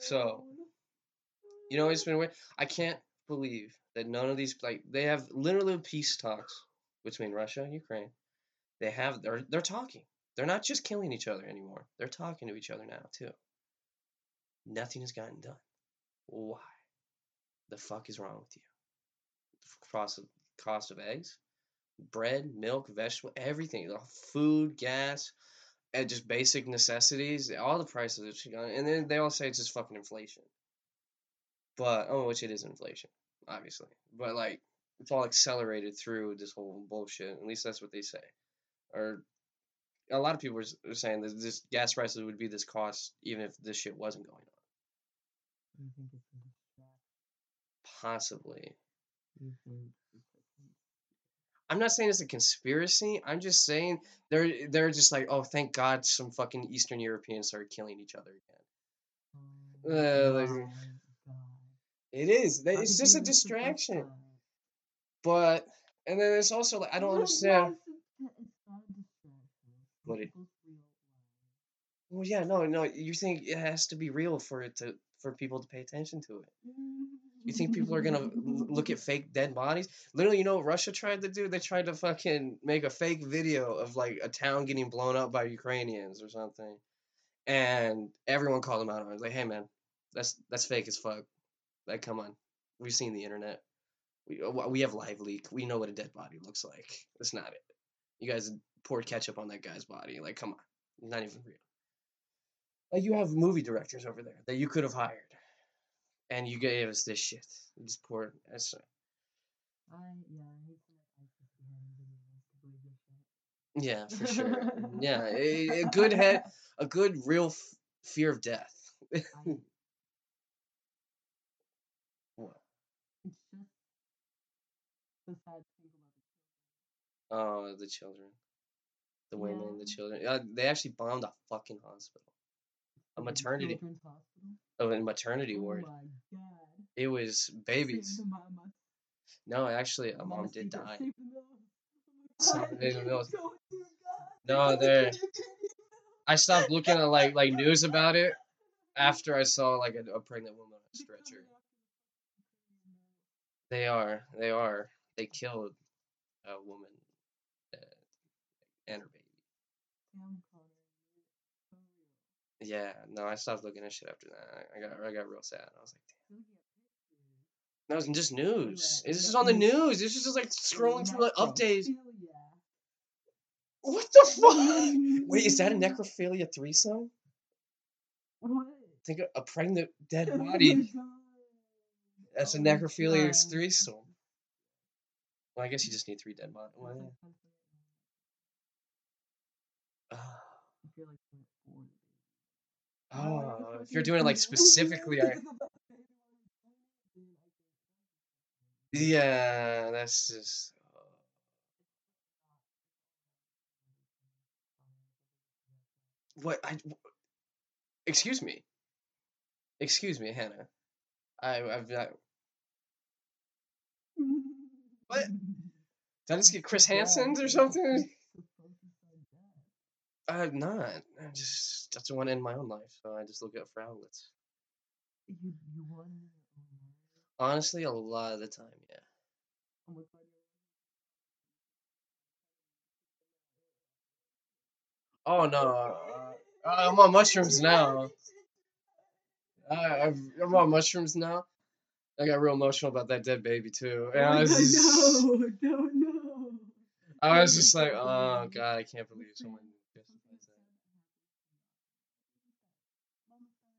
So, you know, it's been weird. I can't believe that none of these like they have literally peace talks between Russia and Ukraine. They have they're they're talking. They're not just killing each other anymore. They're talking to each other now too. Nothing has gotten done. Why? The fuck is wrong with you? Cost of, cost of eggs, bread, milk, vegetable, everything, the food, gas, and just basic necessities. All the prices have gone, and then they all say it's just fucking inflation. But oh, which it is inflation, obviously. But like, it's all accelerated through this whole bullshit. At least that's what they say. Or a lot of people are, are saying that this gas prices would be this cost even if this shit wasn't going on. You think it's a? Possibly. You think it's a I'm not saying it's a conspiracy. I'm just saying they're they're just like, oh, thank God, some fucking Eastern Europeans started killing each other again. Oh, Uh, like-. It is. It's just a miss the first distraction. But and then it's also like I don't understand. no, it's, it's not a distraction. It's What it- people's real lives. Well, yeah, no, no. You think it has to be real for it to for people to pay attention to it? You think people are gonna look at fake dead bodies? Literally, you know what Russia tried to do? They tried to fucking make a fake video of like a town getting blown up by Ukrainians or something, and everyone called them out on it. Like, hey man, that's that's fake as fuck. Like, come on, we've seen the internet. We uh, we have LiveLeak. We know what a dead body looks like. That's not it. You guys poured ketchup on that guy's body. Like, come on, not even real. Like, you have movie directors over there that you could have hired, and you gave us this shit. Just poured. That's, I yeah, I hate some like ISIS behind videos to believe this shit. yeah, for sure. yeah, a, a good head, a good real f- fear of death. What? it's just so sad to think about the Oh, the children, the women, the children. Uh, they actually bombed a fucking hospital, a maternity, hospital. Oh, a maternity Oh ward. my god. It was babies. No, actually, a mom did die. Save the milk. Some God, days of milk. don't do that. No, God, they're- you can't do I stopped looking at like like news about it after I saw like a, a pregnant woman on a stretcher. they're not gonna fucking crazy, They are. They are. They killed a woman uh, and her baby. no. Damn, Connor, you're so real. Yeah. No, I stopped looking at shit after that. I got I got real sad. I was like, get no, it's just news. This It's you just got on the news. This is just like scrolling through the updates. What the fuck? Wait, is that a necrophilia threesome? What? Think of a pregnant dead Oh body. That's a Oh necrophilia threesome. Well, I guess you just need three dead bodies. Well, yeah. something- Ah. I feel like we're born to be. Oh, if you're doing it like specifically, I, yeah, that's just. uh, What I, Excuse me. Excuse me, Hannah. I I've not. What? Did I just get Chris Hansen's or something? I'm not. I just I just want to end my own life, so I just look out for outlets. You you want Honestly, a lot of the time, yeah. Oh my god. Oh no, uh, I'm on mushrooms now. I, I've, I'm on mushrooms now. I got real emotional about that dead baby too, and I was just, no, no, no. I was just like, oh god, I can't believe someone justifies that.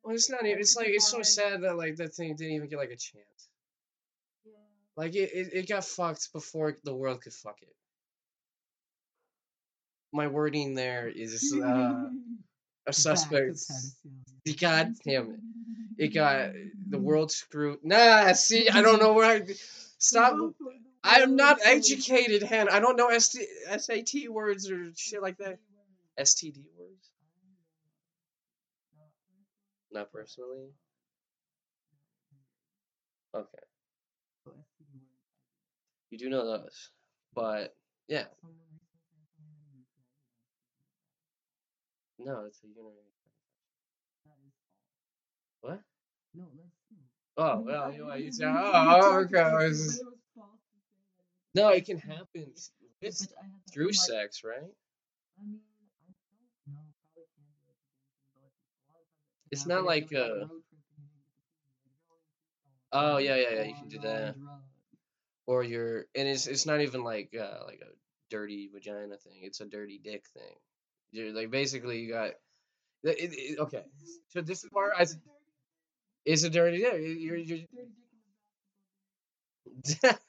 Well, it's not even. It's like it's so sad that like that thing didn't even get like a chance. Yeah. Like it, it, it got fucked before the world could fuck it. My wording there is uh, a suspect. God damn it. It got the world screwed. Nah, see, I don't know where I stop. The I'm not educated, Hannah. I don't know ST, SAT words or shit like that. STD words? Not personally. Okay, you do know those, but yeah, no, it's a urinary. What? No, let's see. Oh, well, I- you, you- you oh, oh, okay. I it, just- it was false to say that No, it can happen. It's but I had through sex, right? Pee. Like, you're Oh, yeah, yeah, yeah, you can do that. Or you're, and it's it's not even like uh like a dirty vagina thing. It's a dirty dick thing. You're like basically you got. It, it, okay, so this is where I. It's a dirty dick. You're, you're, Dirty dick in the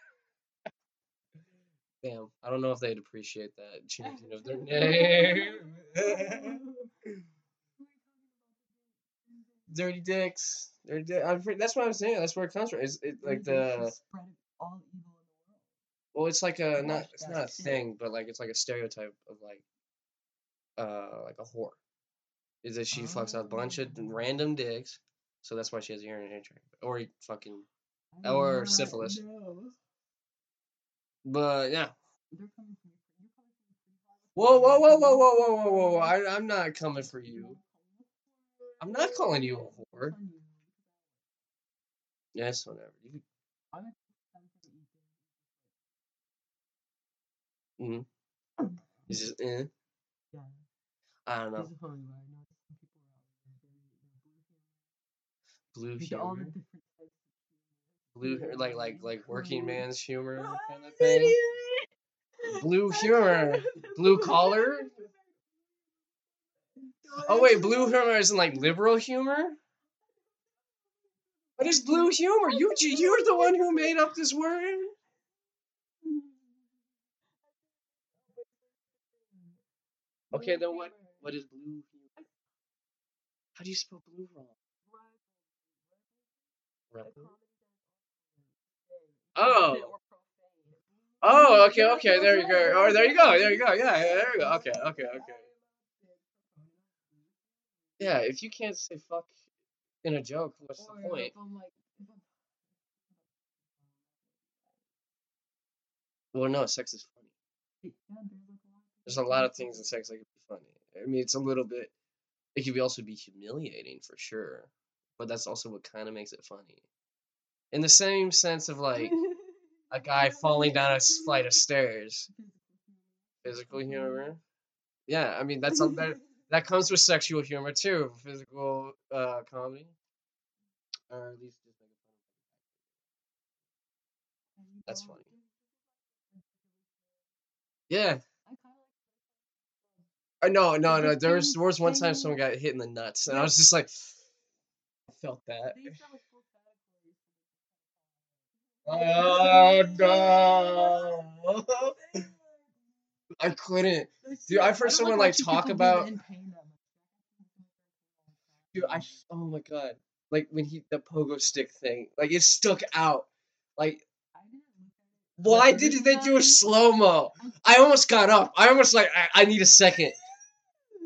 Damn, I don't know if they'd appreciate that changing of their name. Dirty dicks. Dirty dick. I'm that's what I'm saying. That's where it comes from. It's it, like the spread all evil in the world. well, it's like a not it's not a thing, but like it's like a stereotype of like uh like a whore. Is that she fucks a bunch of Oh. random dicks, so that's why she has a urinary tract, or fucking. Or syphilis. But yeah. They're coming from you. You're coming from me pretty hard. with Whoa, whoa, whoa, whoa, whoa, whoa, whoa, whoa! I, I'm not coming for you I'm not calling you a whore. Yes, whatever. You, I'm a fan mm It's just, eh. Yeah. I don't know. This is funny, but I know some people are out there. They're, they're Blue humor. Into all the humor. different types of Blue, like like like working man's humor kind of thing. Blue humor. Blue collar. Oh wait, blue humor isn't like liberal humor. What is blue humor? You you're the one who made up this word. Okay, then what? What is blue humor? How do you spell blue wrong? Oh. Oh, okay, okay, there you go. Oh, there you go, there you go. Yeah, there you go. Okay, okay, okay. Yeah, if you can't say fuck in a joke, what's the point? Well, no, sex is funny. There's a lot of things in sex that could be funny. I mean, it's a little bit. It could be also be humiliating for sure, but that's also what kind of makes it funny. In the same sense of like a guy falling down a flight of stairs, physical humor. Yeah, I mean that's a, that that comes with sexual humor too, physical uh, comedy, or at least just fun of. That's funny. Yeah. Uh, no, no, no. There was, there was one time someone got hit in the nuts, and I was just like, I felt that. Oh no! I couldn't, Dude, I've heard someone, like, talk about- dude. I oh my god, like when he the pogo stick thing, like it stuck out. Like, why did they do a slow mo? I almost got up. I almost like I, I need a second.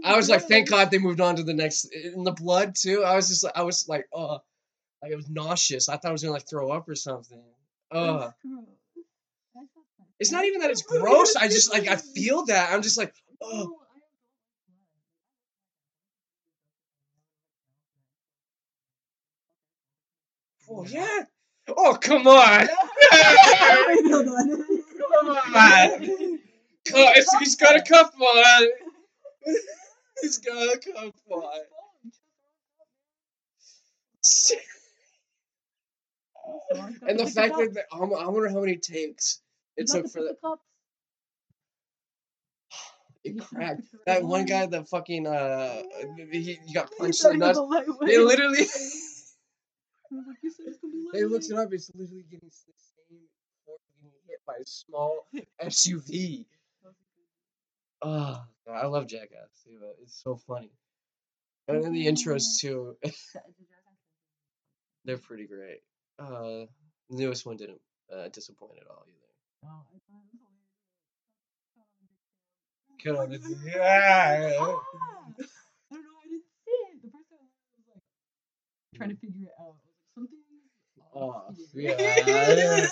I was like, thank God they moved on to the next in the blood too. I was just like, I was like, oh, like it was nauseous. I thought I was gonna like throw up or something. Ugh. It's not even that it's gross. I just like I feel that. I'm just like, oh. Oh yeah. Oh come on. come on. Co- it's, he's got a cup on. he's got a cup on. And the fact that I wonder how many takes it took for that. It cracked. That one guy that fucking uh, he, he got punched in the nuts. They literally. They looked it up. It's literally getting the same force getting hit by a small SUV. Oh, God, I love Jackass too. It's so funny. And then the intros too. They're pretty great. Uh, the newest one didn't uh, disappoint at all either. Cut on the yeah. I don't know. I didn't see it. The first time I was like trying to mm. figure it out. I was like, something. Oh, yeah.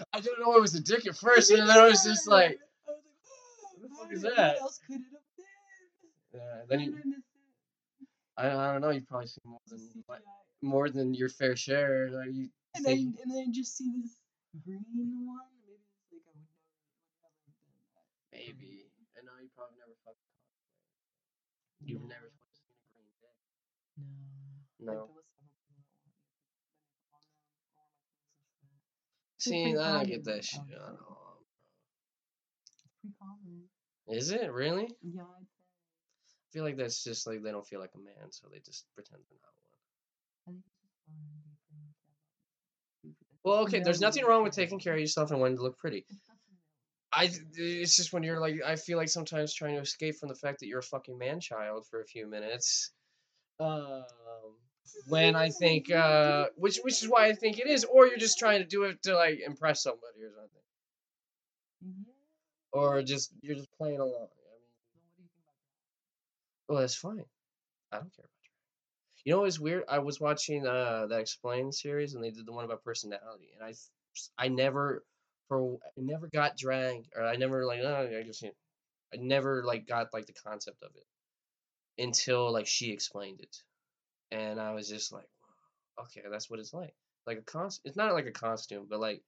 I didn't know it was a dick at first, and then I was just like, I was like, What the fuck is that? else could it have been? yeah. Then did I? I, don't know. You've probably seen more than more than your fair share. Like you And then and then just see this green one. Maybe it's like I would never would never have done that. maybe. I know you probably never fucking cosplay. You've never fucking seen a green dick. No. No. Like, there was several people that want me to put makeup on them or my clothes and shit. It's See, I don't get that shit um, at all. It's. Is it really? Yeah. I feel like that's just like they don't feel like a man, so they just pretend they're not one. I think it's just fun. Do you think about yourself? Well, okay, there's nothing wrong with taking care of yourself and wanting to look pretty. It's definitely male. I, it's just when you're like, I feel like sometimes trying to escape from the fact that you're a fucking man child for a few minutes. Um, when I think, uh, which which is why I think it is, or you're just trying to do it to like impress somebody or something, Yeah. or just you're just playing along. I mean, So what do you think about that? well, that's fine. I don't care. You know what was weird? I was watching uh that Explain series, and they did the one about personality, and I I never for I never got drag, or I never like oh, I just I never like got like the concept of it until like she explained it, and I was just like, okay, that's what it's like. Like a cost, it's not like a costume, but like,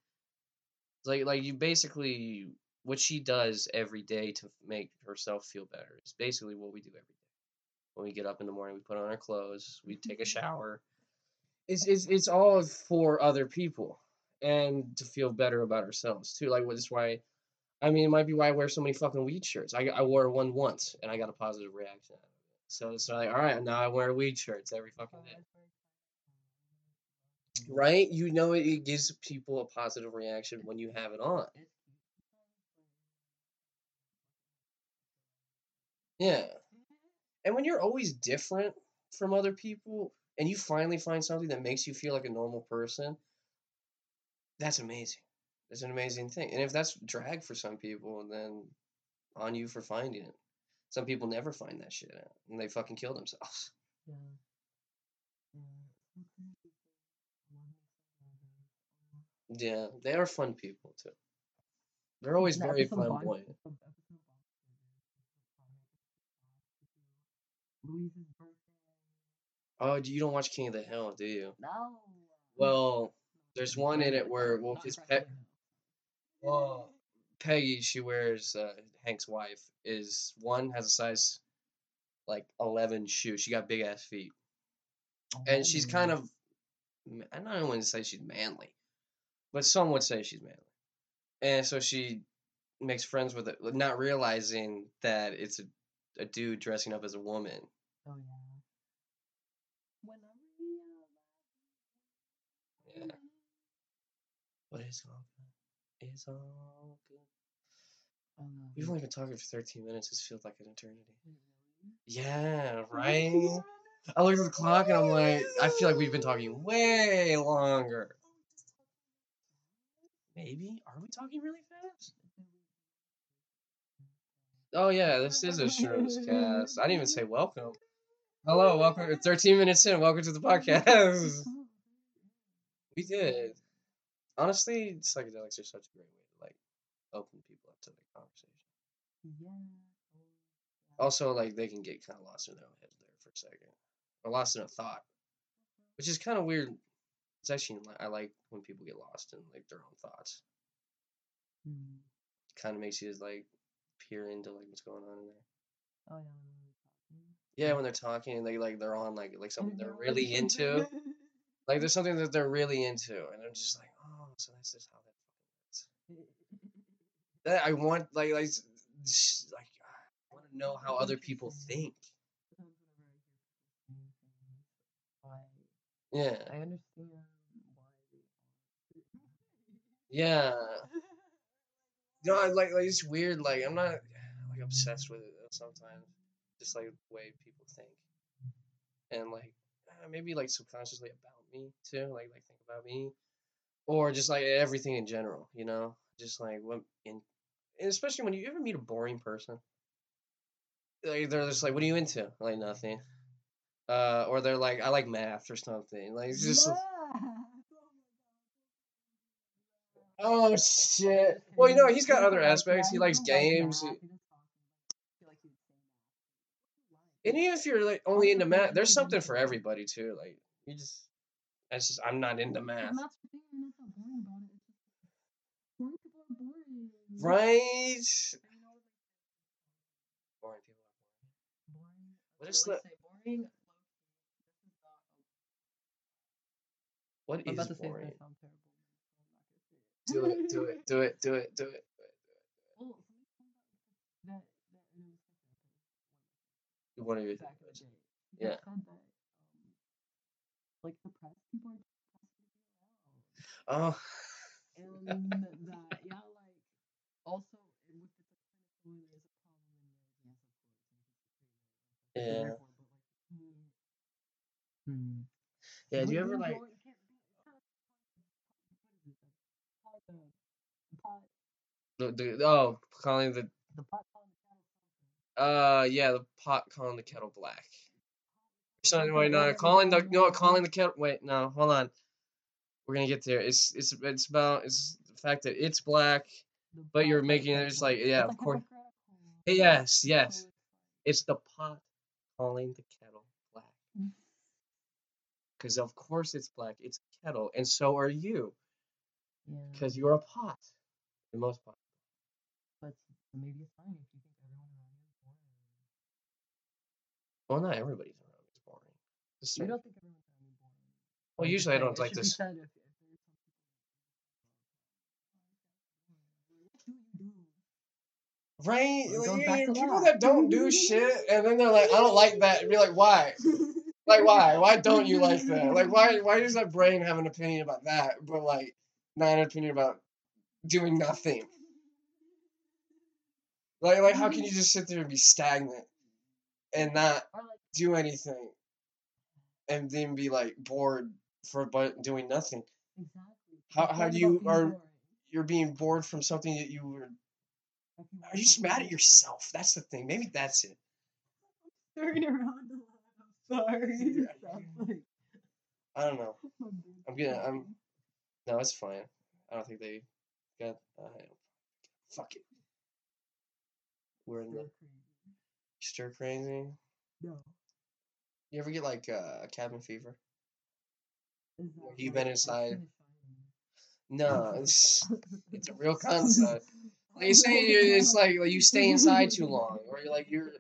like like you basically what she does every day to make herself feel better is basically what we do every day. When we get up in the morning, we put on our clothes, we take a mm-hmm. shower. It's it's it's all for other people and to feel better about ourselves too. Like that's why, I mean, it might be why I wear so many fucking weed shirts. I I wore one once and I got a positive reaction out of it. So it's like, all right, now I wear weed shirts every fucking day. that's very exciting. Right? You know it, it gives people a positive reaction when you have it on. Yeah. And when you're always different from other people and you finally find something that makes you feel like a normal person, that's amazing. That's an amazing thing. And if that's drag for some people, then on you for finding it. Some people never find that shit out and they fucking kill themselves. Yeah. Yeah. Some crazy things. Love me some Yeah, they are fun people too. They're always very flamboyant. the episode of Bond Scissors, Louise's birthday. Oh, you don't watch King of the Hill, do you? No. Well, there's one in it where well, Not his pet, well, Peggy, she wears uh, Hank's wife is one has a size like eleven shoe. She got big ass feet, and she's kind of I don't want to say she's manly, but some would say she's manly, and so she makes friends with it, not realizing that it's a, a dude dressing up as a woman. Oh yeah. When I Yeah. realized. But it's all good. It's all good. Oh. We've only been talking for thirteen minutes. It feels like an eternity. Yeah, right. I look at the clock and I'm like, I feel like we've been talking way longer. Maybe? Are we talking really fast? Oh yeah, this is a Shrooms cast. I didn't even say welcome. Hello, welcome. 13 minutes in. Welcome to the podcast. We did. Honestly, psychedelics are such a great way to like open people up to the conversation. Yeah. Also, like they can get kind of lost in their own heads there for a second, or lost in a thought, which is kind of weird. It's actually I like when people get lost in like their own thoughts. Mm. Kind of makes you like peer into like what's going on in there. Oh yeah. when we were talking. Yeah, when they're talking and they like they're on like like something they're they're really into. Like there's something that they're really into, and I'm just like, oh, so that's just how that. That I want like like like I want to know how other people think. Sometimes I hear people saying things, I Yeah, I understand why yeah. You know, I like like it's weird. Like I'm not like obsessed with it sometimes. Just like the way people think, and like uh, maybe like subconsciously about me too. Like like think about me, or just like everything in general. You know, just like what in, and especially when you ever meet a boring person. Like they're just like, what are you into? Like nothing. Uh, or they're like, I like math or something. Like it's just. Oh shit! Well, you know, he's got other aspects. He likes games. And even if you're like only into math, there's something for everybody too. Like you just, that's just I'm not into math. that's the thing. And that's not boring about it. It's just boring people boring. Right? And you know, like, Boring people. boring. What is the- say boring. low-key, This is not. What is to say it's boring? gonna sound terrible. so I'm not gonna say Do it, do it, do it, do it, do it. Well, somebody told me that that that it was like One of your back in the day. Yeah. said that um, like the press people are just pressed to be around. Oh, and that yeah, like also with the kind of there's a problem in. Yes, of course. and you can just create it, like, Yeah. therefore, but like you can't- Hmm. yeah. Do you ever like? The, the, oh, calling the the pot calling the kettle something. Uh yeah the pot calling the kettle black. Something wait no yeah, calling the no calling the kettle wait no hold on. We're gonna get there. It's it's it's about it's the fact that it's black. But you're making it black. like, yeah, of course. Yes, yes. it's the pot calling the kettle black. Mm. Because of course it's black. It's a kettle, and so are you. Yeah. Because you're a pot. The most pot. But maybe a sign if you think everyone around you is boring. Well, not everybody's around is boring. Just You don't think everyone's around you boring. Well, usually I don't like this- said if, if there's some people What do you do? Right? Like, goes you- back you- to people that. that don't do shit, and then they're like, I don't like that. And be like, why? Like, why? Why don't you like that? Like, why? Why does that brain have an opinion about that, but like not an opinion about doing nothing? Like, like how can you just sit there and be stagnant and not do anything, and then be like bored for but doing nothing? exactly. How- how do you- are- boring, You're being bored from something that you were. Are you just mad at yourself? That's the thing. Maybe that's it. Turn around a lot. I'm sorry. I don't know. I'm gonna- I'm- No, it's fine. I don't think they got. I don't, fuck it. We're in the Stir crazy. No. You ever get like uh, cabin fever? That You've been inside. No, it's it's a real concept. Like you say, it's like, like you stay inside too long, or you're like you're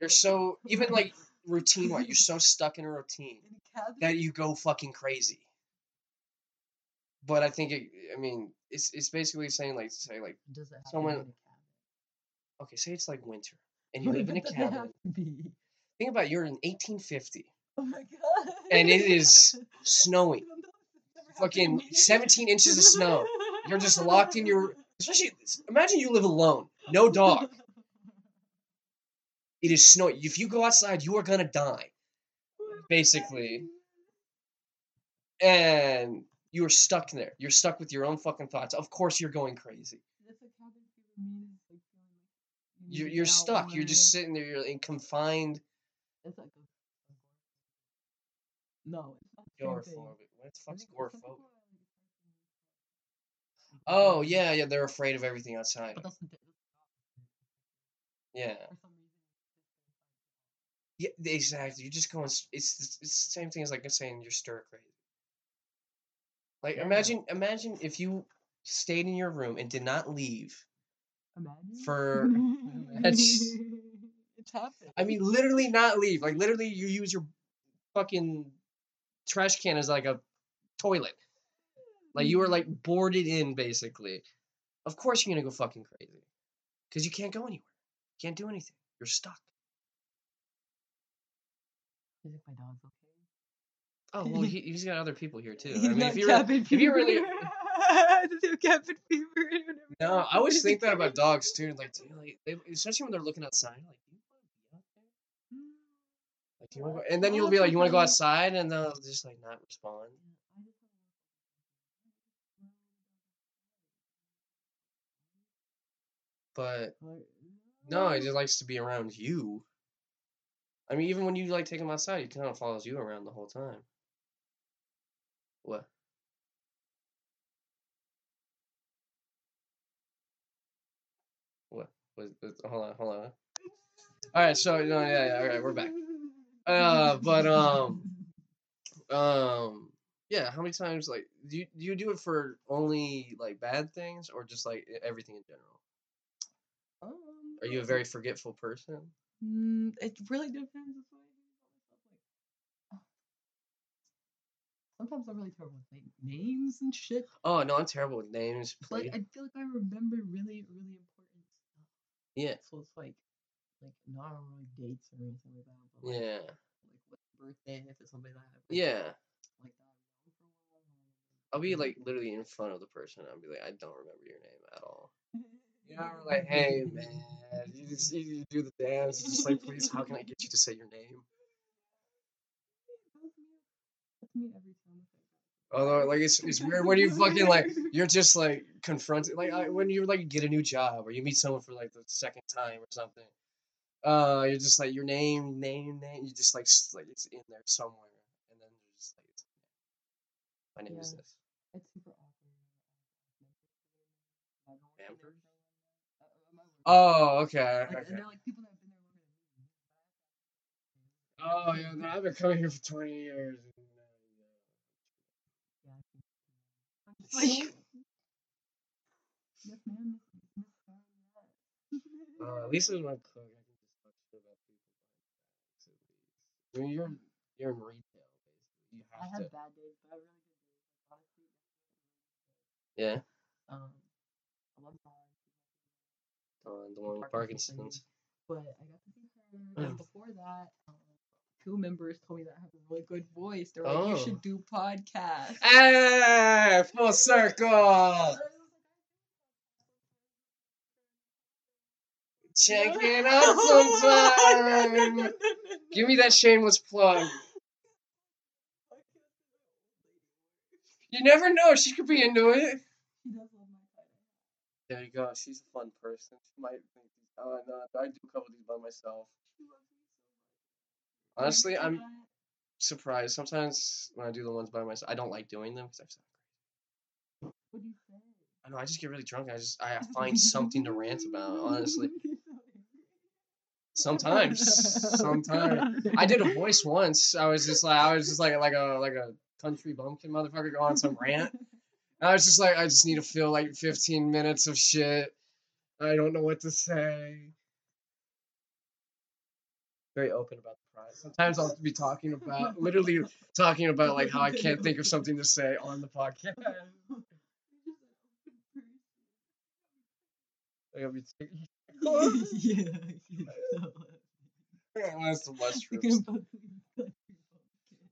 you're so even like routine wise, you're so stuck in a routine a that you go fucking crazy. But I think it. I mean, it's it's basically saying like say like someone- to be in a cabin? okay, say it's like winter and you live in a cabin. Think about it, you're in 1850, Oh my god. And it is snowing, I don't know if this ever happened to fucking 17 inches of snow. You're just locked in your. Especially, imagine you live alone, no dog. It is snowing. If you go outside, you are gonna die, basically. And you are stuck there. You're stuck with your own fucking thoughts. Of course, you're going crazy. That's what cabin fever means. Like feeling like you You're you're stuck. You're just sitting there. You're in confined. It's like a. No, it's not the. Agoraphobic. What the fuck's think some people agoraphobic? are, like, afraid of Oh yeah, yeah. They're afraid of everything outside. But that's the that's the opposite. Yeah. For some reason, it's just Yeah, exactly. You're just going. It's it's the same thing as like I'm saying you're stir crazy. Like Yeah. imagine imagine if you stayed in your room and did not leave. Imagine. For- it's happened. I mean, literally not leave. Like literally, you use your fucking trash can as like a toilet. Like you were like boarded in basically. Of course you're gonna go fucking crazy, because you can't go anywhere. You Can't do anything. You're stuck. Is it my dog's okay? Oh well, he, he's got other people here too. I mean, if you really, cabin if you really, Does he have cabin fever? No, I always think that about dogs too. Like, do you, like they, especially when they're looking outside, like, do you want to be out there? Like, you go? And then you'll be like, you want to go outside, and they'll just like not respond. But no, he just likes to be around you. I mean, even when you like take him outside, he kind of follows you around the whole time. What? What? what- Hold on, hold on. All right, so no, yeah, yeah, all right, we're back. Uh, but um, um, yeah. How many times like do you do you do it for only like bad things or just like everything in general? Um, Are you a very forgetful person? Mm, it really depends. If I think about myself, like, sometimes I'm really terrible with like, names and shit. Oh no, I'm terrible with names. But I feel like I remember really, really important. Yeah, So it's like, like not on like dates or anything like that. But like, yeah, like what birthday if it's somebody that I yeah. like that I've known for a while. and I I'll be like literally in front of the person. I'll be like, I don't remember your name at all. know, we're like, hey man, you just you, do the dance. It's just like, please, how can I get you to say your name? That's me- every time with that guy. Although, like, it's it's weird when you fucking like you're just like confronted, like I, when you like get a new job or you meet someone for like the second time or something. Uh, you're just like your name, name, name. You just like like it's in there somewhere, and then you're just like, it's, my name is this. It's super awkward. I don't want to Pampered? Uh, uh. Oh, okay, Like, okay. Like people that have been there longer than me. but I Oh yeah, no, I've been coming here for twenty years. and, Yeah, I think. I'm just like, yes, ma'am. Miss, miss Karen, yes. Uh, at least as my cook, I can just talk shit about people. behind their at least. I mean, you're you're in retail, basically. You I have have to. bad days, but I have really good days. Like, honestly, Yeah. um, I love Dawn. Uh, the one with Parkinson's. But I got to see her, and before that, um, two members told me that I have a really good voice. They're like, you Oh. should do podcasts. Hey, full circle. Check it out oh sometime. Give me that shameless plug. You never know. She could be into it. She does love my side. There you go. She's a fun person. She might think, oh no, I do a couple of these by myself. She loves me so much. Honestly, I'm surprised. Sometimes when I do the ones by myself, I don't like doing them because I sound What do you say? I know I just get really drunk. I just I find something to rant about. Honestly, sometimes, sometimes I did a voice once. I was just like I was just like like a like a country bumpkin motherfucker going on some rant. And I was just like I just need to feel like 15 minutes of shit. I don't know what to say. Very open about Sometimes I'll be talking about literally talking about like how I can't think of something to say on the podcast. Like, I'll be taking- yeah, That's the you mushrooms. can both be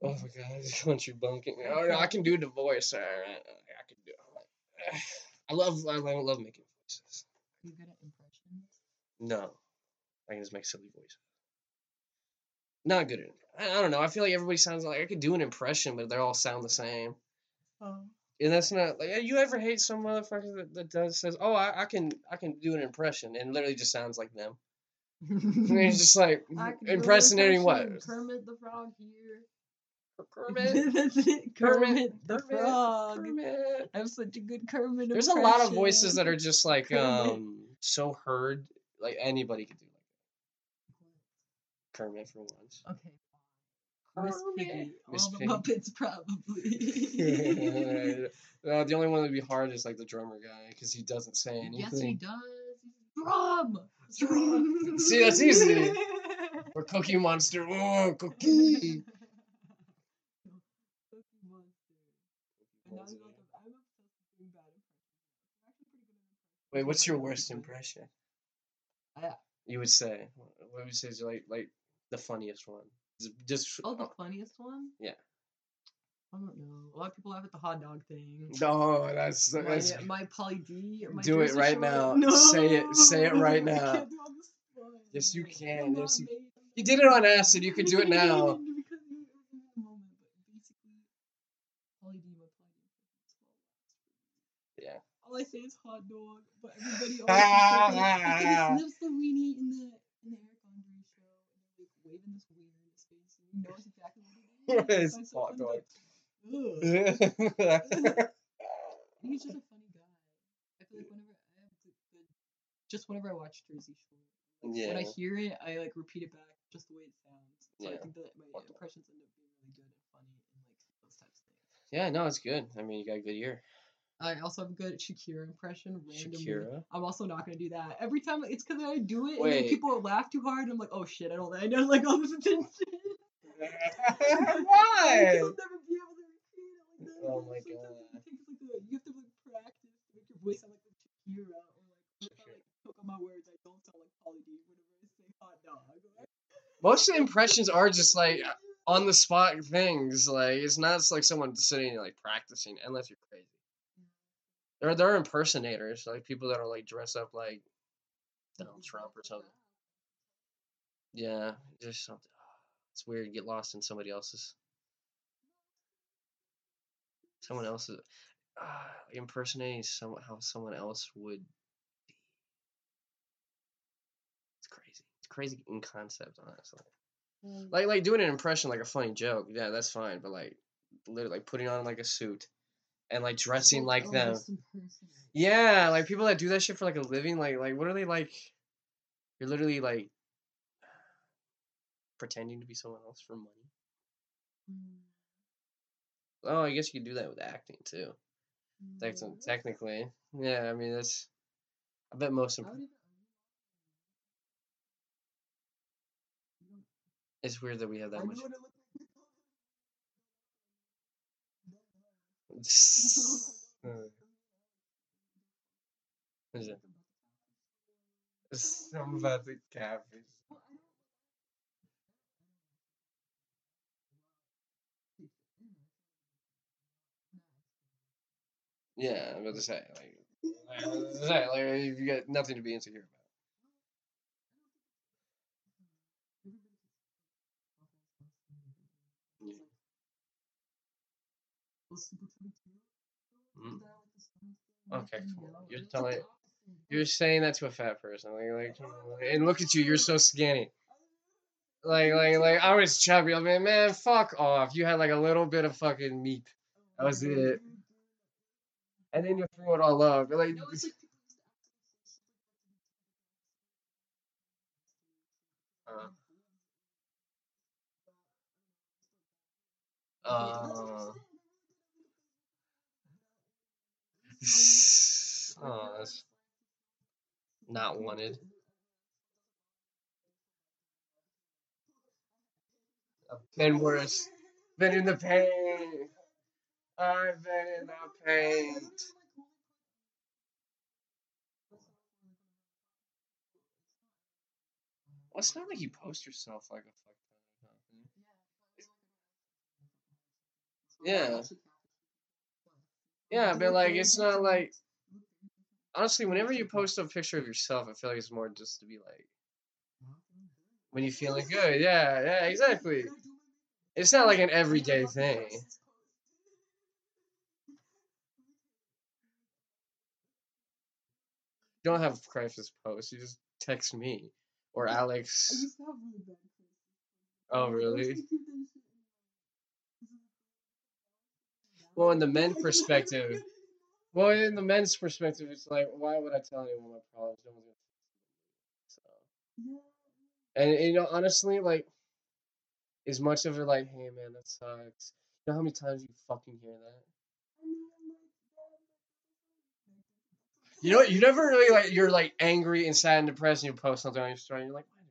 Oh my god, this country bumpkin. Oh no, I can do the voice. I can do. it. I love, I love, love making voices. Are you good at impressions? No, I can just make silly voices. Not good at. it. I, I don't know. I feel like everybody sounds like I could do an impression, but they all sound the same. Oh. And that's not like you ever hate some motherfucker that, that does says, "Oh, I, I can I can do an impression," and literally just sounds like them. And it's just like I can do an impersonating what? Kermit the Frog here. Kermit. That's it. Kermit, the Kermit, Frog. Kermit. I have such a good Kermit There's a lot of voices that are just like Kermit. um so heard, like anybody could do like Kermit for once. Okay. fine. Miss Kermit. Piggy. Miss All the Piggy. Muppets probably. uh, the only one that'd be hard is like the drummer guy because he doesn't say anything. yes, he does. He's drum. Drum. See, that's easy. Or Cookie Monster. Oh, Cookie. Cookie Monster. And now he's like, I'm obsessed with doing bad impressions. I'm actually pretty good at impressions. Wait, what's your worst impression? I- You would say. What would you say is like like the funniest one? Just- Oh, the uh funniest one? Yeah. I don't know. A lot of people laugh at the hot dog thing. no, that's My, that's. my Pauly D. or My Do it right Shore- now. No, Say it- say it right now. can't do it on. Yes, you can. Yes, you- You did it on acid. You can do it now. because it was in the moment, but basically, Pauly D. My Pauly D. Yeah. All I say is hot dog, but everybody always thinks like, because he sniffs the weenie in the Eric Andre show, and they're like waving this wiener in his face, and he knows exactly what it is. It's hot dog. like, He's just a funny guy. I feel like whenever I have good, good just whenever I watch Jersey Shore, Like, Yeah. When I hear it, I like repeat it back just the way it sounds. So I think that my impressions end up being really good and funny and like those types of things. Yeah, no, it's good. I mean, you got a good ear. I also have a good Shakira impression. Randomly. Shakira. I'm also not gonna do that every time. It's because I do it and then people laugh too hard. I'm like, oh shit, I don't. I don't like all this attention. Why? You'll never be able to recreate it like that. Oh my God. It takes like you have to like practice to make your voice sound like Shakira or like if I like choke on my words. I don't sound like Pauly D whenever I say hot dog. Most of the impressions are just like on the spot things. Like it's not like someone sitting like practicing, unless you're crazy. Mm-hmm. There, there are impersonators, like people that are like dress up like Donald Trump or something. Yeah, just something. It's weird. to Get lost in somebody else's. Someone else's. Uh, impersonating some how someone else would be. It's crazy. It's crazy in concept, honestly. Like like doing an impression like a funny joke, yeah, that's fine. But like literally like putting on like a suit and like dressing like them. Yeah, like people that do that shit for like a living, like like what are they like? You're literally like pretending to be someone else for money. Oh, I guess you could do that with acting too. Techn- technically, yeah. I mean, that's. I bet most. Imp- it's weird that we have that much. Is it? Some about the catfish. Yeah, I'm about to say like. I about to say, like you got nothing to be insecure about. Mm. Okay, cool. You're telling you're saying that to a fat person, like, like, and look at you, you're so skinny. Like, like, like, I was chubby. I mean, man, fuck off. You had like a little bit of fucking meat. That was it. And then you throw it all up. Like, No, it's like people used to uh, actually uh, oh, that's not wanted. I've been worse. Been in the pain. I've been in the paint. Well, it's not like you post yourself like a fuck ton. Yeah. Yeah, but like it's not like honestly, whenever you post a picture of yourself, I feel like it's more just to be like when you feeling good. Yeah, yeah, exactly. It's not like an everyday thing. You don't have crisis posts. You just text me or I Alex. used to have really bad crisis. Oh, really? used to keep that shit in my- Well, in the men perspective, well, in the men's perspective, it's like, why would I tell anyone my problems? No one's gonna. So, Yeah. and you know, honestly, like, as much of it, like, hey man, that sucks. You know how many times you fucking hear that? You know, you never really like you're like angry and sad and depressed, and you post something on your story, and you're like, why did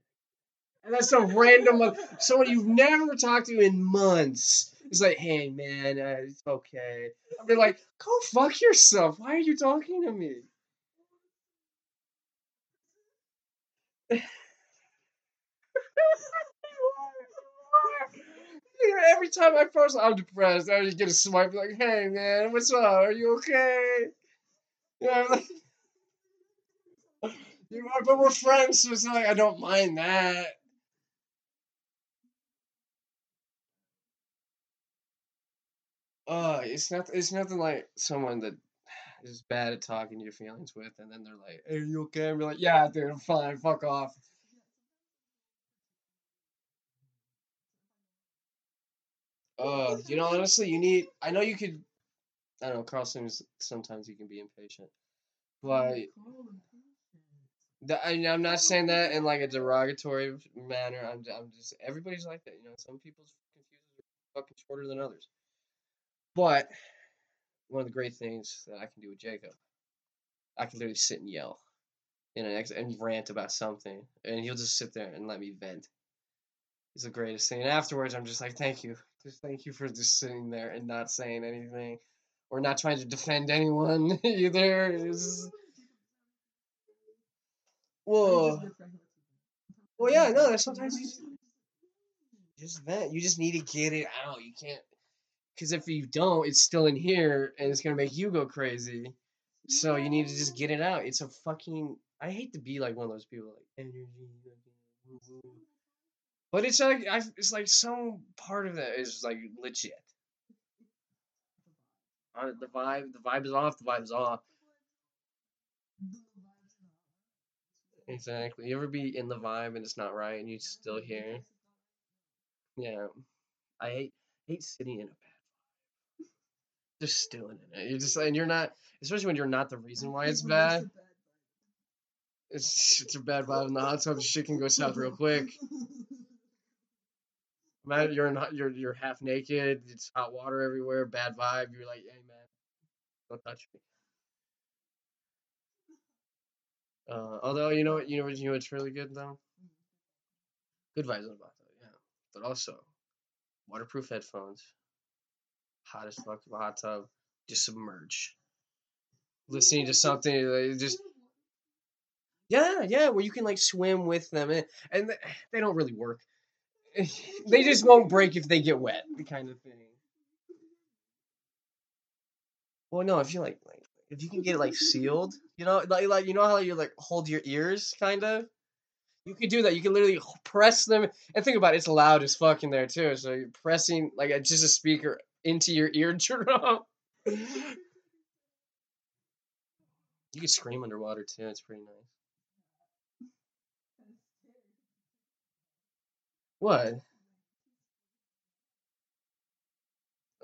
I-" and that's some random someone you've never talked to in months. It's like, hey man, uh, it's okay. Be like, go fuck yourself. Why are you talking to me? Every time I post, I'm depressed. I just get a swipe like, "Hey man, what's up? Are you okay?" Yeah, you know, but we're friends, so it's not like I don't mind that. Uh, it's not. It's nothing like someone that is bad at talking to your feelings with, and then they're like, "Hey, are you okay?" And be like, "Yeah, dude, I'm fine. Fuck off." Uh, you know, honestly, you need. I know you could. I don't know. Carl seems sometimes you can be impatient, but The, I, I'm not saying that in like a derogatory manner. I'm, I'm just everybody's like that, you know. Some people's computers are fucking shorter than others. But one of the great things that I can do with Jacob, I can literally sit and yell, you know, and rant about something, and he'll just sit there and let me vent. It's the greatest thing. And afterwards, I'm just like, thank you, just thank you for just sitting there and not saying anything, or not trying to defend anyone either. It's, well, well, yeah, no. Sometimes you just, just vent. You just need to get it out. You can't, because if you don't, it's still in here, and it's gonna make you go crazy. So you need to just get it out. It's a fucking. I hate to be like one of those people like energy, but it's like I, it's like some part of that is like legit. Uh, the vibe, the vibe is off. The vibe is off. Exactly. You ever be in the vibe and it's not right and you still here? Yeah. I hate hate sitting in a bad vibe. Just stewing in it. You're just and you're not especially when you're not the reason why it's bad. It's it's a bad vibe in the hot tub, shit can go south real quick. Man, you're not you're you're half naked, it's hot water everywhere, bad vibe, you're like, hey man, don't touch me. Uh, although you know what you know what you know what's really good though? Good vibes on that, yeah. But also waterproof headphones, hot as fuck in the hot tub, just submerge. Listening to something like just yeah, yeah, where you can like swim with them and, and they don't really work. they just won't break if they get wet, the kind of thing. Well, no, if you like, like if you can get it like sealed, you know, like like you know how you like hold your ears, kind of. You could do that. You can literally press them, and think about it. It's loud as fuck in there too. So you're pressing like a, just a speaker into your eardrum. you can scream underwater too. It's pretty nice. What?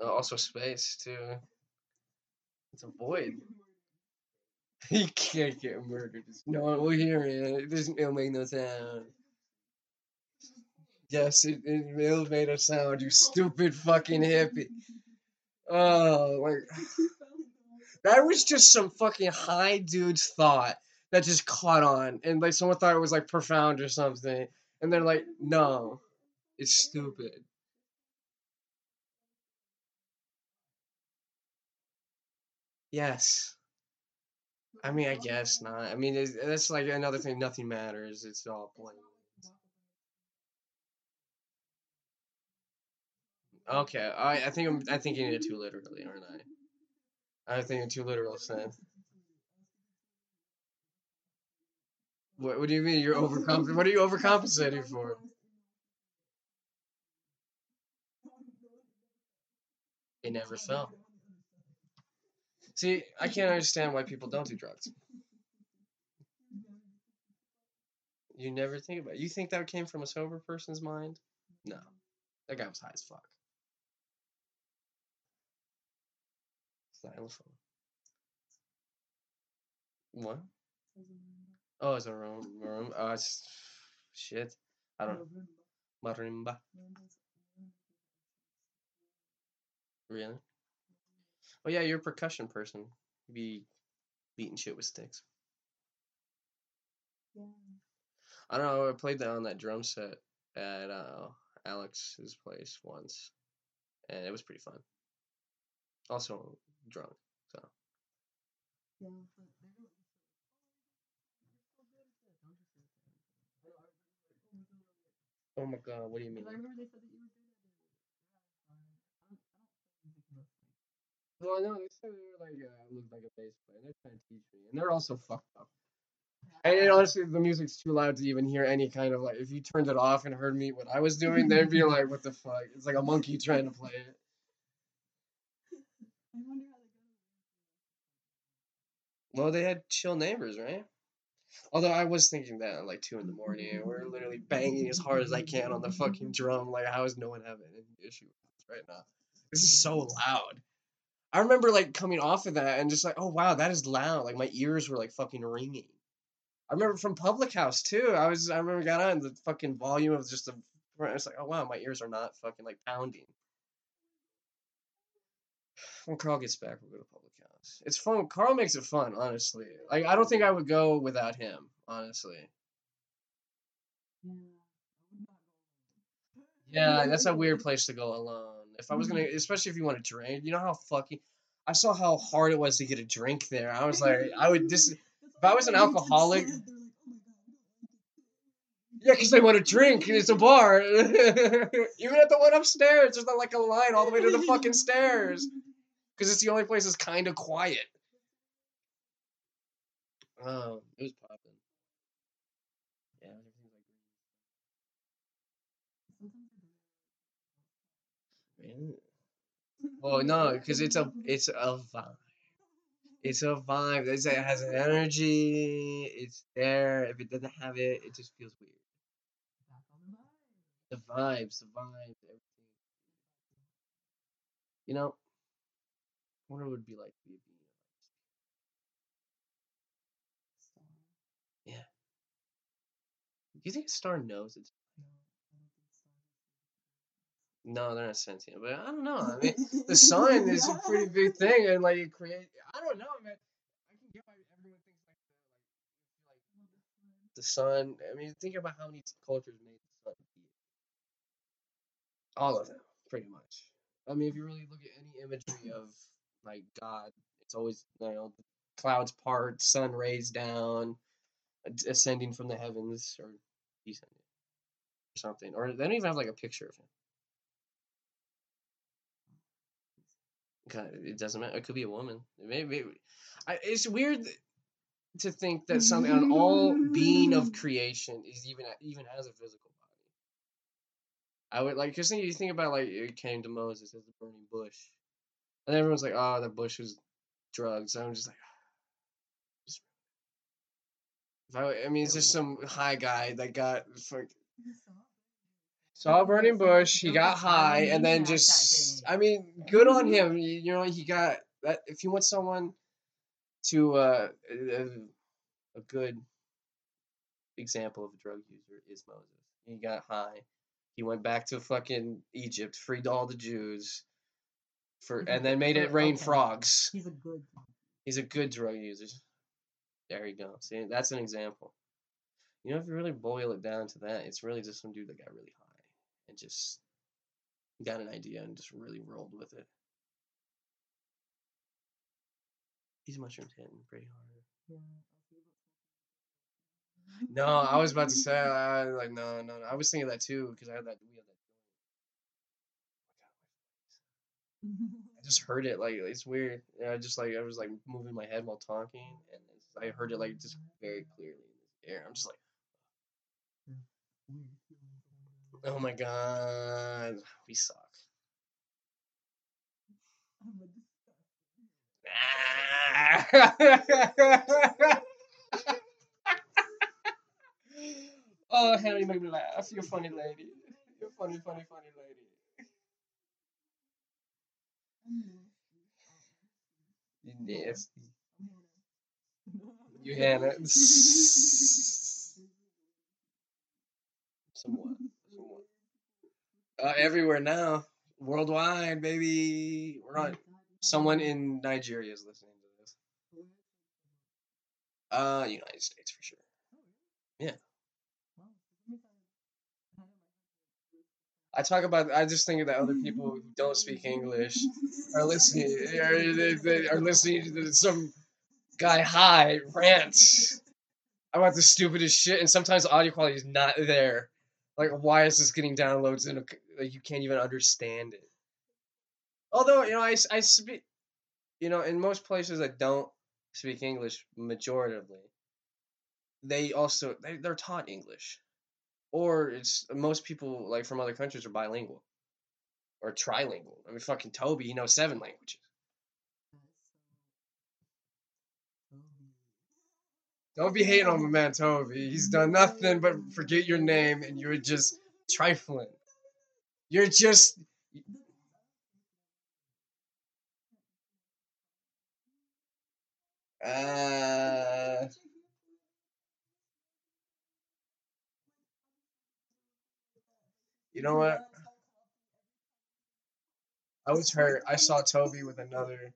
Uh, also space too. It's a void. He can't get murdered. No one will hear it. It doesn't it'll make no sound. Yes, it, it will make a sound, you stupid fucking hippie. Oh, like that was just some fucking high dude's thought that just caught on, and like someone thought it was like profound or something, and they're like, no, it's stupid. Yes. I mean, I guess not. I mean, it's, that's like another thing. Nothing matters. It's all plain. Okay, I I think I'm I thinking it too literally, aren't I? I'm thinking too literal sense. What What do you mean you're overcompensating? What are you overcompensating for? It never fell. See, I can't understand why people don't do drugs. You never think about it. You think that came from a sober person's mind? No. That guy was high as fuck. Xylophone. What? Oh, it's a room. room. Oh, it's shit. I don't know. Marimba. Really? Oh yeah, you're a percussion person. You be beating shit with sticks. Yeah. I don't know. I played that on that drum set at uh, Alex's place once, and it was pretty fun. Also drunk, so. Yeah, but I don't. You're so good at it. Don't you say that. Oh my god, what do you mean? Because I remember they said that you were good at it. Yeah, fine. I don't. I don't play music mostly. Well, no, they said they were like uh, looked like a bass player. They're trying to teach me, and they're also fucked up. And it, honestly, the music's too loud to even hear any kind of like. If you turned it off and heard me what I was doing, they'd be like, "What the fuck?" It's like a monkey trying to play it. I wonder how they. Well, they had chill neighbors, right? Although I was thinking that at like two in the morning, we're literally banging as hard as I can on the fucking drum. Like, how is no one having an issue with this right now? This is so loud. I remember like coming off of that and just like, oh wow, that is loud. Like my ears were like fucking ringing. I remember from Public House too. I was I remember got on the fucking volume of just the. It's like oh wow, my ears are not fucking like pounding. When Carl gets back, we'll go to Public House. It's fun. Carl makes it fun, honestly. Like I don't think I would go without him, honestly. Yeah. I would not go alone. Yeah, that's a weird place to go alone. If I was gonna, mm-hmm. especially if you want a drink, you know how fucking. I saw how hard it was to get a drink there. I was like, I would this. If I was an when I went to alcoholic- Ted, they're like, "Oh my God, I don't like it." Yeah, because they want a drink and it's a bar. Even at the one upstairs, there's not like a line all the way to the fucking stairs. Because it's the only place that's kind of quiet. Oh, it was popping. Yeah, everything's like green. Yeah. Well, no, because it's a it's a vibe. It's a vibe. It's, it has an energy. It's there. If it doesn't have it, it just feels weird. The vibe. The vibes, the vibes, everything. You know, I wonder what it would be like to be a. Star. Do you think a star knows it's? No, I don't think stars are No, they're not sentient. But I don't know. I mean, the sun is a pretty big thing, and like it create. I don't know, man. I can get why everyone thinks like the like, the sun. I mean, think about how many cultures made the sun. All of them, pretty much. I mean, if you really look at any imagery of like God, it's always you know the clouds part, sun rays down, ascending from the heavens or descending or something. Or they don't even have like a picture of him. It doesn't matter. It could be a woman. Maybe I, it's weird to think that something, an all being of creation, is even even has a physical body. I would like because you think about like it came to Moses as the burning bush, and everyone's like, "Oh, the bush was drugs." I'm just like, ah, if I, I mean, it's just some high guy that got fuck, saw burning bush. He got high, and then just I mean, good on him. You, you know, he got that. If you want someone to uh, a, a good example of a drug user is Moses. He got high. He went back to fucking Egypt, freed all the Jews, for He's and then made it rain okay. frogs. He's a good. He's a good drug user. There you go. See, that's an example. You know, if you really boil it down to that, it's really just some dude that got really high and just got an idea and just really rolled with it. These mushrooms hitting pretty hard. Yeah. I was thinking about smoking. No, I was about to say, I, like, no, no, no. I was thinking that too because I had that. We had that. I just heard it like it's weird. Yeah, I just like I was like moving my head while talking, and it's, I heard it like just very clearly in the air. I'm just like, Weird feelings going on. oh my god, we suck. I'm a oh, Hannah, you make me laugh. You're a funny lady. You're a funny, funny, funny lady. You nasty. You Hannah. Somewhat. Uh, everywhere now. Worldwide, baby. We're on. Someone in Nigeria is listening to this. Uh, United States for sure. Yeah. I talk about. I just think that other people who don't speak English are listening. Are, are listening to some guy high rant about the stupidest shit, and sometimes the audio quality is not there. Like, why is this getting downloads and like you can't even understand it? Although you know, I, I speak, you know, in most places that don't speak English majoritively, they also they, they're taught English, or it's most people like from other countries are bilingual or trilingual. I mean, fucking Toby, he knows seven languages. Don't be hating on my man Toby. He's done nothing but forget your name, and you're just trifling. You're just. Uh... You know what? I was hurt. I saw Toby with another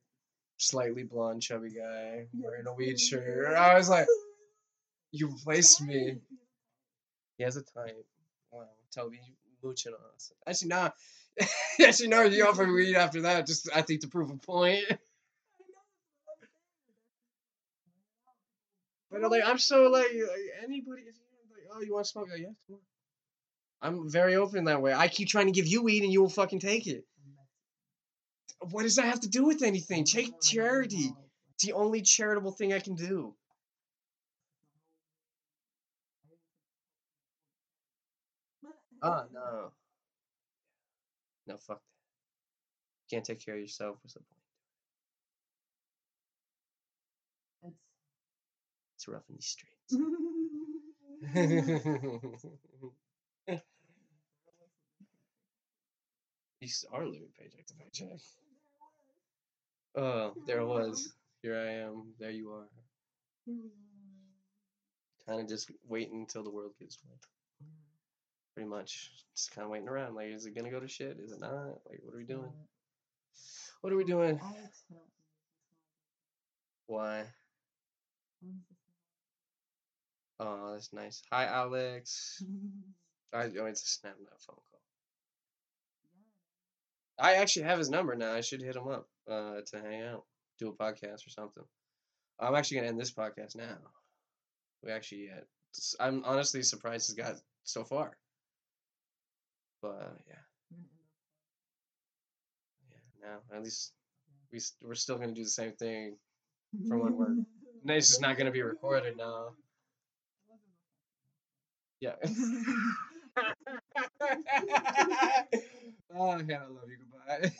slightly blonde, chubby guy wearing a weed shirt. I was like. "You replaced me." He has a type. Wow, Toby mooching on us. Actually, nah. Actually, no. You offered weed after that. Just I think to prove a point. But like, I'm so like, like anybody. You like, oh, you want to smoke? Like, yeah, come on. I'm very open that way. I keep trying to give you weed and you will fucking take it. What does that have to do with anything? Take charity. It's the only charitable thing I can do. Oh um, no. No, fuck that. Can't take care of yourself. What's the point? It's it's rough in these streets. you are living paycheck to paycheck. Oh, there it was. Here I am. There you are. Kind of just waiting until the world gives way. Pretty much. Just kind of waiting around. Like, is it gonna go to shit? Is it not? Like, what are we doing? What are we doing? Why? Oh, that's nice. Hi, Alex. I, oh, it's a snap, not a phone call. I actually have his number now. I should hit him up uh, to hang out, do a podcast or something. I'm actually gonna end this podcast now. We actually, uh, I'm honestly surprised it's got so far. But uh, yeah, yeah. Now at least we, we're still gonna do the same thing. from when we're- No, It's just not gonna be recorded now. Yeah. oh, Hannah, I love you. Goodbye.